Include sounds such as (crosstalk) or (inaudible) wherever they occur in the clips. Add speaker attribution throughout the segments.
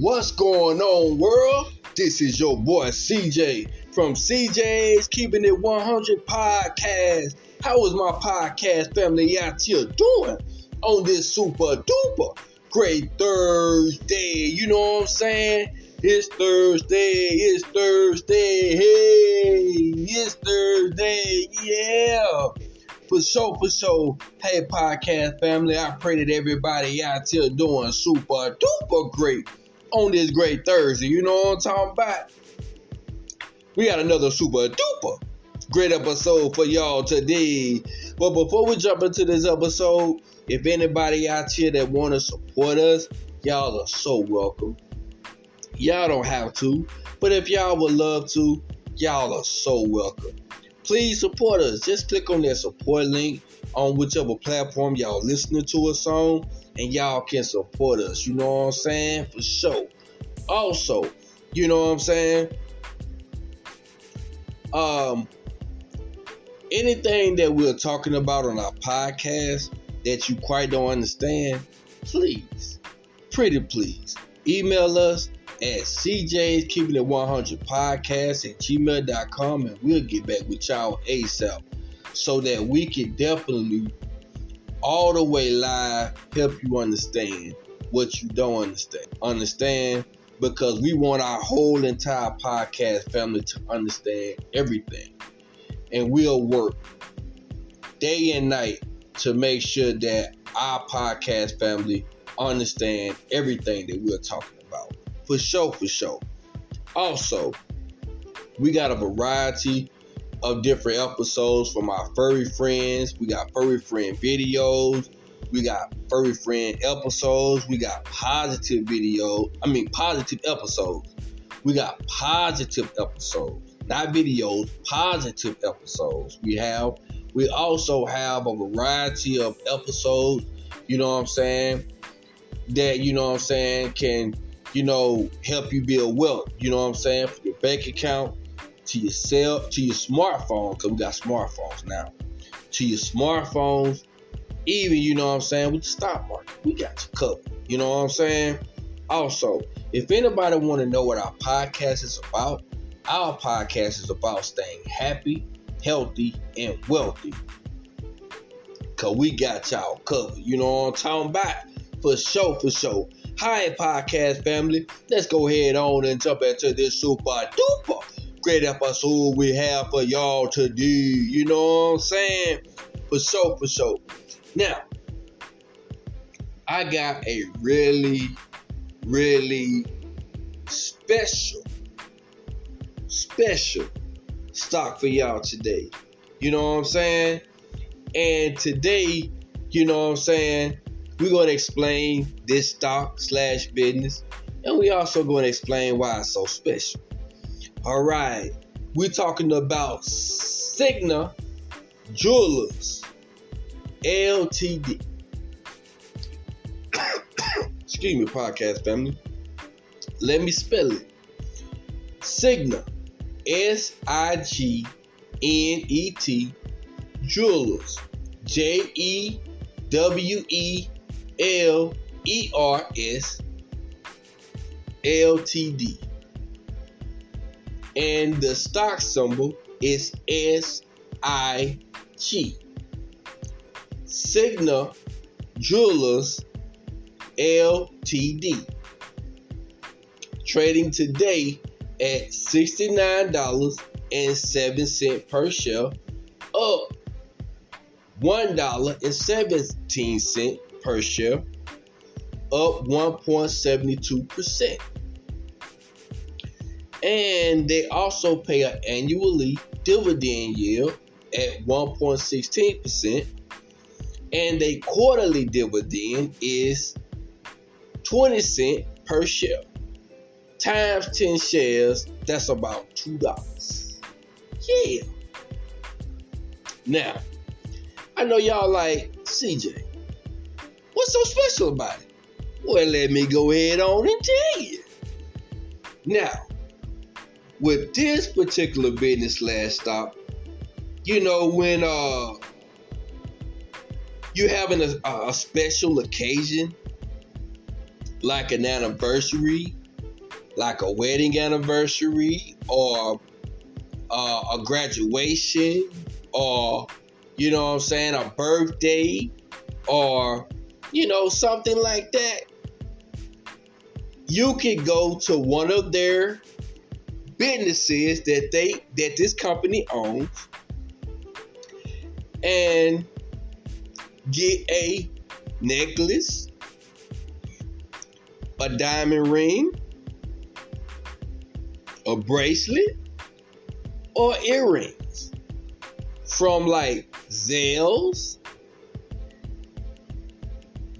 Speaker 1: What's going on, world? This is your boy CJ from CJ's Keeping It 100 podcast. How is my podcast family out here doing on this super duper great Thursday? You know what I'm saying? It's Thursday, it's Thursday, hey, it's Thursday, yeah. For sure, for sure. Hey, podcast family, I pray that everybody out here doing super duper great on this great Thursday. You know what I'm talking about? We got another super duper great episode for y'all today. But before we jump into this episode, if anybody out here that want to support us, y'all are so welcome. Y'all don't have to, but if y'all would love to, y'all are so welcome. Please support us. Just click on that support link on whichever platform y'all listening to us on and y'all can support us. You know what I'm saying? For sure. Also, you know what I'm saying? Um, anything that we're talking about on our podcast that you quite don't understand, please, pretty please, email us at CJ's Keeping It 100 Podcast at gmail.com and we'll get back with y'all ASAP so that we can definitely all the way live help you understand what you don't understand. Understand? Because we want our whole entire podcast family to understand everything. And we'll work day and night to make sure that our podcast family understand everything that we're talking about. For sure, for sure. Also, we got a variety of different episodes from our furry friends. We got furry friend videos. We got furry friend episodes. We got positive video. I mean positive episodes. We got positive episodes, not videos, positive episodes. We have we also have a variety of episodes, you know what I'm saying, that you know what I'm saying can, you know, help you build wealth, you know what I'm saying, for your bank account, to your cell, to your smartphone, because we got smartphones now, to your smartphones, even, you know what I'm saying, with the stock market. We got you covered. You know what I'm saying? Also, if anybody want to know what our podcast is about, our podcast is about staying happy, healthy, and wealthy. Cause we got y'all covered. You know what I'm talking about? For sure, for sure. Hi, podcast family. Let's go ahead on and jump into this super duper great episode we have for y'all today. You know what I'm saying? For sure, for sure. Now, I got a really, really special, special stock for y'all today. You know what I'm saying? And today, you know what I'm saying, we're to explain this stock slash business. And we also to explain why it's so special. All right, we're talking about Signet Jewelers LTD. (coughs) Excuse me, podcast family. Let me spell it. Signet, S I G N E T, Jewelers, J E W E L E R S, L T D and the stock symbol is SIG. Signet Jewelers Ltd. Trading today at $69.07 per share, up $1.17 per share, up 1.72%. And they also pay an annually dividend yield at 1.16%. And a quarterly dividend is 20 cents per share. Times 10 shares, that's about $2. Yeah. Now, I know y'all like CJ. What's so special about it? Well, let me go ahead on and tell you. Now, with this particular business last stop, you know, when uh you having a, a special occasion like an anniversary like a wedding anniversary or uh, a graduation or you know what I'm saying, a birthday or you know something like that, you can go to one of their businesses that they that this company owns and get a necklace, a diamond ring, a bracelet, or earrings from like Zales,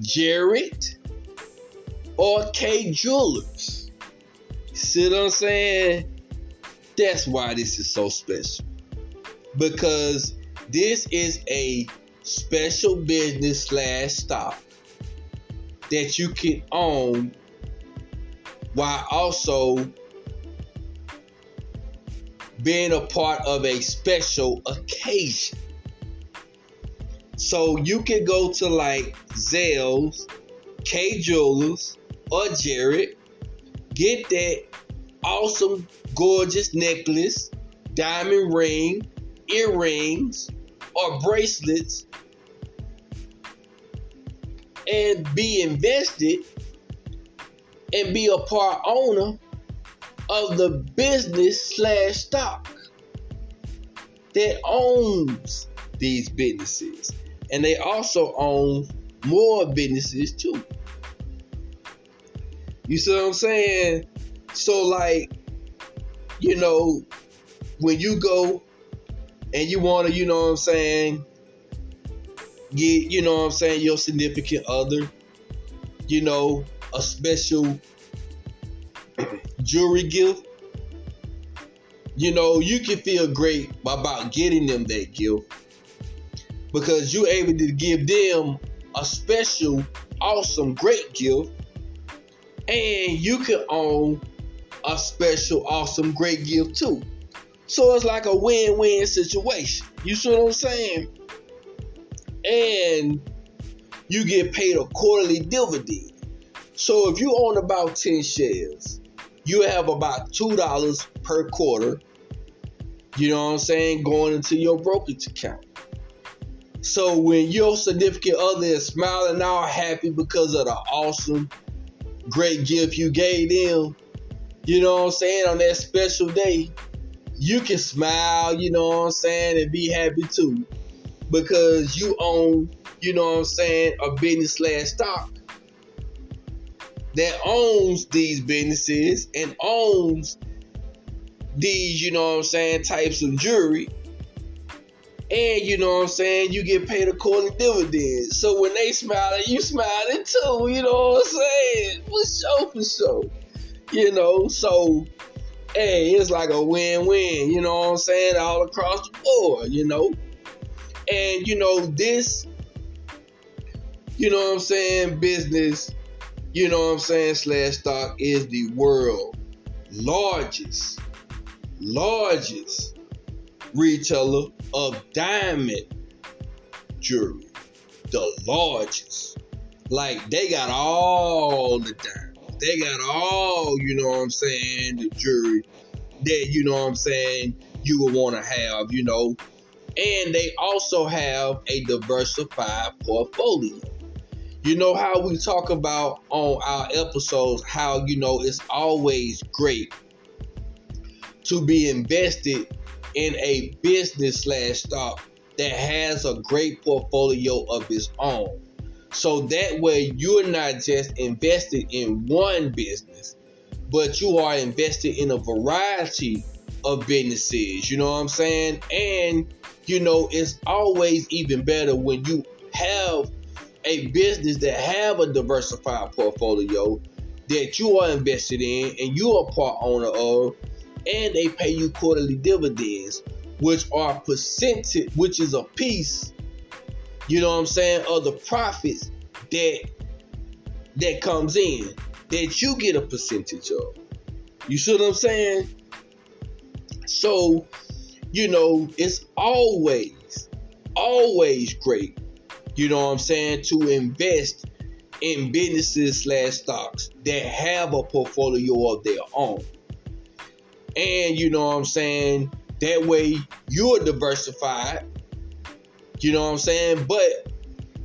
Speaker 1: Jared, or Kay Jewelers. See what I'm saying? That's why this is so special. Because this is a special business slash stock that you can own while also being a part of a special occasion. So you can go to like Zales, Kay Jewelers, or Jared, get that awesome, gorgeous necklace, diamond ring, earrings, or bracelets and be invested and be a part owner of the business slash stock that owns these businesses. And they also own more businesses too. You see what I'm saying? So, like, you know, when you go and you want to, you know what I'm saying, get, you know what I'm saying, your significant other, you know, a special jewelry gift, you know, you can feel great about getting them that gift because you're able to give them a special, awesome, great gift, and you can own a special, awesome, great gift too. So it's like a win win situation. You see what I'm saying? And you get paid a quarterly dividend. So if you own about 10 shares, you have about $2 per quarter, you know what I'm saying, going into your brokerage account. So when your significant other is smiling all happy because of the awesome, great gift you gave them, you know what I'm saying, on that special day, you can smile, you know what I'm saying, and be happy too. Because you own, you know what I'm saying, a business slash stock that owns these businesses and owns these, you know what I'm saying, types of jewelry. And you know what I'm saying, you get paid a quarterly dividend. So when they smiling, you smiling too, you know what I'm saying? For sure, for sure. You know, so hey, it's like a win-win, you know what I'm saying, all across the board, you know. And you know, this, you know what I'm saying, business you know what I'm saying, slash stock is the world largest, largest retailer of diamond jewelry. The largest. Like they got all the diamonds. They got all, you know what I'm saying, the jury that you know what I'm saying you would want to have, you know. And they also have a diversified portfolio you know how we talk about on our episodes how you know it's always great to be invested in a business slash stock that has a great portfolio of its own so that way you're not just invested in one business but you are invested in a variety of businesses you know what i'm saying? And you know it's always even better when you have a business that have a diversified portfolio that you are invested in and you are part owner of, and they pay you quarterly dividends, which are percentage, which is a piece, you know what I'm saying, of the profits that that comes in that you get a percentage of. You see what I'm saying? So, you know, it's always, always great you know what I'm saying, to invest in businesses slash stocks that have a portfolio of their own. And you know what I'm saying? That way you're diversified. You know what I'm saying? But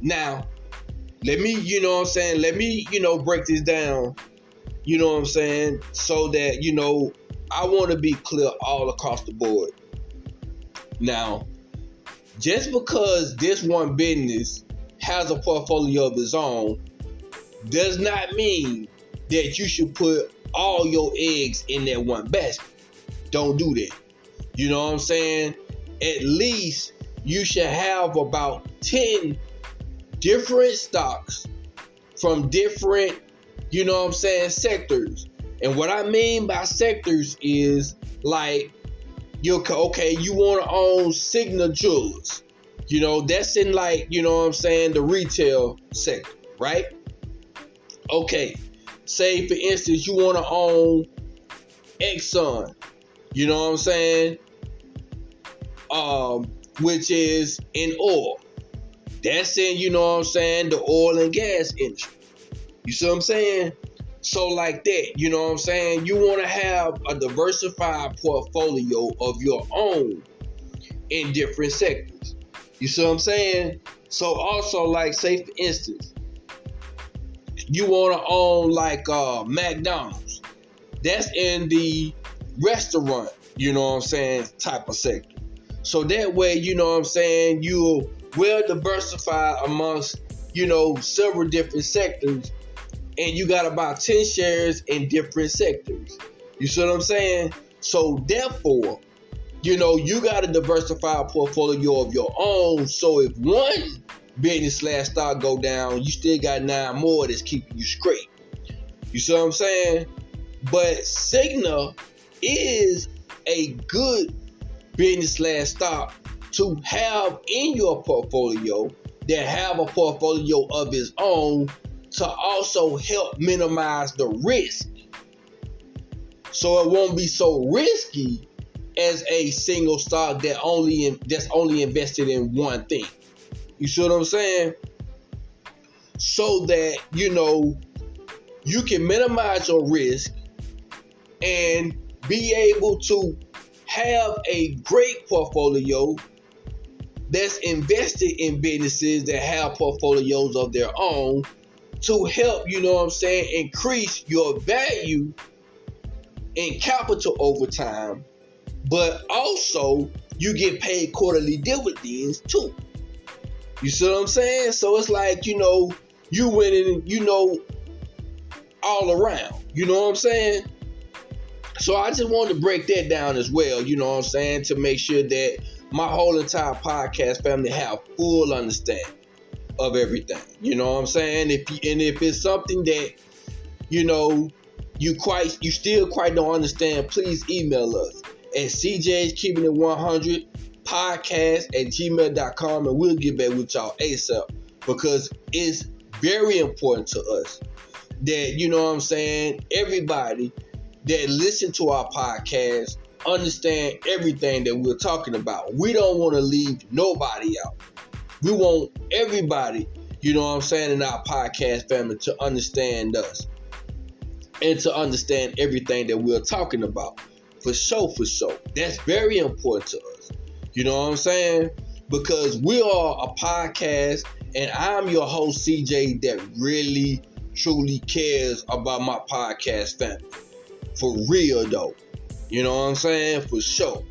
Speaker 1: now, let me, you know what I'm saying? Let me, you know, break this down. You know what I'm saying? So that, you know, I want to be clear all across the board. Now, just because this one business has a portfolio of its own does not mean that you should put all your eggs in that one basket. Don't do that. You know what I'm saying? At least you should have about 10 different stocks from different, you know what I'm saying, sectors. And what I mean by sectors is like, you okay, you want to own Signet Jewelers. You know, that's in like, you know what I'm saying, the retail sector, right? Okay. Say for instance, you want to own Exxon. You know what I'm saying? Um, which is in oil. That's in, you know what I'm saying, the oil and gas industry. You see what I'm saying? So, like that, you know what I'm saying? You want to have a diversified portfolio of your own in different sectors. You see what I'm saying? So, also, like, say for instance, you want to own like uh, McDonald's. That's in the restaurant, you know what I'm saying, type of sector. So that way, you know what I'm saying, you'll well amongst, you know, several different sectors. And you got about 10 shares in different sectors. You see what I'm saying? So therefore, you know, you got to diversify a portfolio of your own. So if one business slash stock go down, you still got nine more that's keeping you straight. You see what I'm saying? But Signet is a good business slash stock to have in your portfolio that have a portfolio of its own to also help minimize the risk. So it won't be so risky as a single stock that only in, that's only invested in one thing. You see what I'm saying? So that, you know, you can minimize your risk and be able to have a great portfolio that's invested in businesses that have portfolios of their own to help, you know what I'm saying, increase your value in capital over time, but also you get paid quarterly dividends too. You see what I'm saying? So it's like, you know, you winning, you know, all around. You know what I'm saying? So I just wanted to break that down as well, you know what I'm saying, to make sure that my whole entire podcast family have full understanding of everything. You know what I'm saying? If you, and if it's something that you know you quite you still quite don't understand, please email us at CJ's keeping it 100 podcast at gmail.com and we'll get back with y'all ASAP because it's very important to us that, you know what I'm saying, everybody that listen to our podcast understand everything that we're talking about. We don't want to leave nobody out. We want everybody, you know what I'm saying, in our podcast family to understand us and to understand everything that we're talking about. For sure, for sure. That's very important to us. You know what I'm saying? Because we are a podcast, and I'm your host, CJ, that really, truly cares about my podcast family. For real, though. You know what I'm saying? For sure.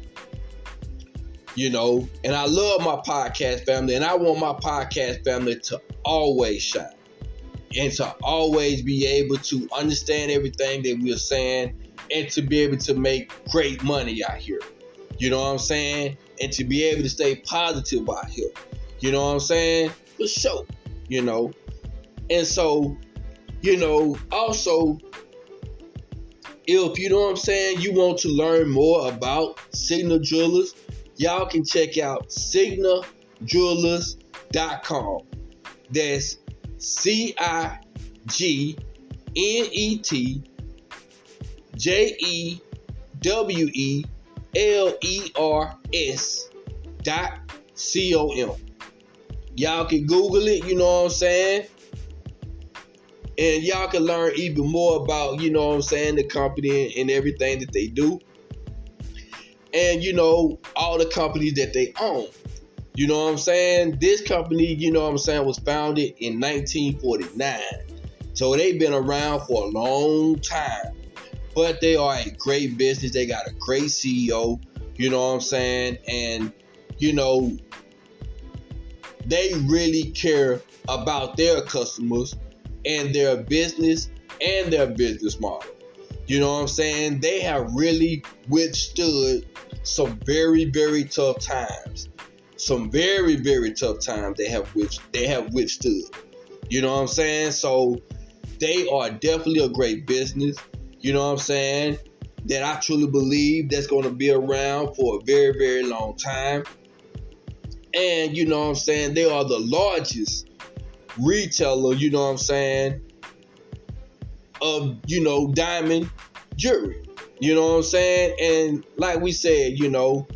Speaker 1: You know, and I love my podcast family, and I want my podcast family to always shine and to always be able to understand everything that we're saying and to be able to make great money out here. You know what I'm saying? and to be able to stay positive out here. You know what I'm saying? For sure. You know. And so, you know, also, if you know what I'm saying, you want to learn more about Signet Jewelers, y'all can check out signetjewelers.com. That's C I G N E T J E W E L E R S dot C O M. Y'all can Google it, you know what I'm saying? And y'all can learn even more about, you know what I'm saying, the company and, everything that they do. And, you know, all the companies that they own. You know what I'm saying? This company, you know what I'm saying, was founded in 1949. So they've been around for a long time. But they are a great business. They got a great CEO, you know what I'm saying? And, you know, they really care about their customers and their business and their business model. You know what I'm saying? They have really withstood some very, very tough times. Some very, very tough times they have which they have withstood. You know what I'm saying? So they are definitely a great business. You know what I'm saying? That I truly believe that's going to be around for a very, very long time. And you know what I'm saying? They are the largest retailer, you know what I'm saying, of, you know, diamond jewelry. You know what I'm saying? And like we said, you know,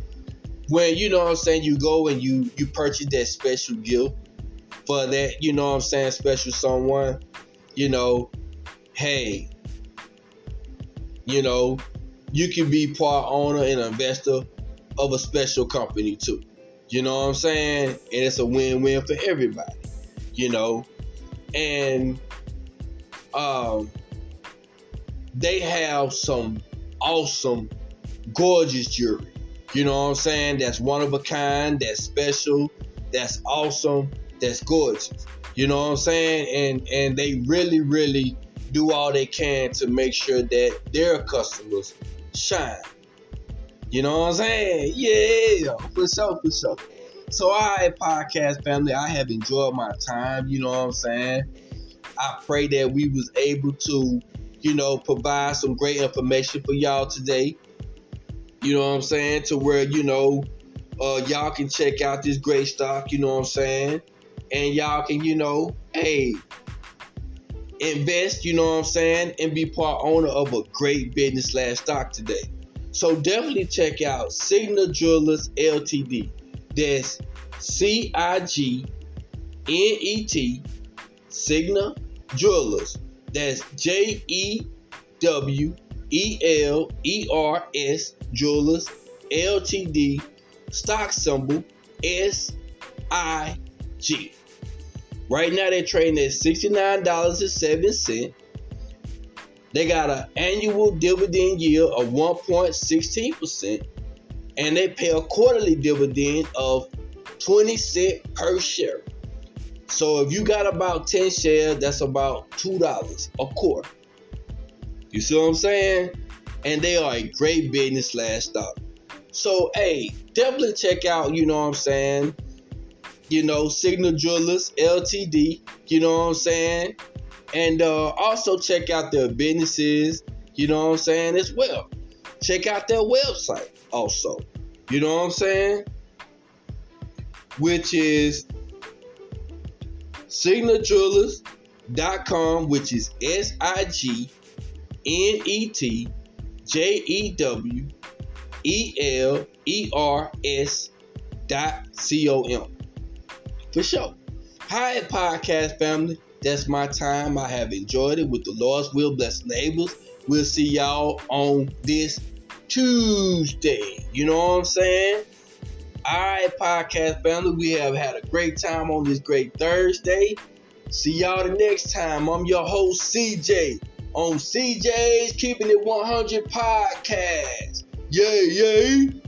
Speaker 1: when you know what I'm saying, you go and you you purchase that special gift for that, you know what I'm saying, special someone, you know, hey, you know, you can be part owner and investor of a special company too. You know what I'm saying? And it's a win-win for everybody. You know, and um, they have some awesome, gorgeous jewelry. You know what I'm saying? That's one of a kind. That's special. That's awesome. That's gorgeous. You know what I'm saying? And and they really, really do all they can to make sure that their customers shine. You know what I'm saying? Yeah, for sure, for sure. So, all right, podcast family, I have enjoyed my time. You know what I'm saying? I pray that we was able to, you know, provide some great information for y'all today. You know what I'm saying? To where, you know, uh, y'all can check out this great stock, you know what I'm saying? And y'all can, you know, hey, invest, you know what I'm saying, and be part owner of a great business slash stock today. So definitely check out Signet Jewelers Ltd. That's C I G N E T Signet Jewelers. That's J E W E L E R S Jewelers Ltd. Stock symbol S I G. Right now they're trading at $69.07. They got an annual dividend yield of 1.16%, and they pay a quarterly dividend of 20 cents per share. So if you got about 10 shares, that's about $2 a quarter. You see what I'm saying? And they are a great business slash stock. So hey, definitely check out, you know what I'm saying, you know, Signet Jewelers Ltd. You know what I'm saying? And uh, also check out their businesses, you know what I'm saying, as well. Check out their website also. You know what I'm saying? Which is signetjewelers.com, which is S I G N E T J E W E L E R S dot C O M. For sure. Hi, podcast family. That's my time. I have enjoyed it with the Lord's will, bless neighbors. We'll see y'all on this Tuesday. You know what I'm saying? All right, podcast family. We have had a great time on this great Thursday. See y'all the next time. I'm your host, CJ, on CJ's Keeping It 100 podcast. Yay, yay.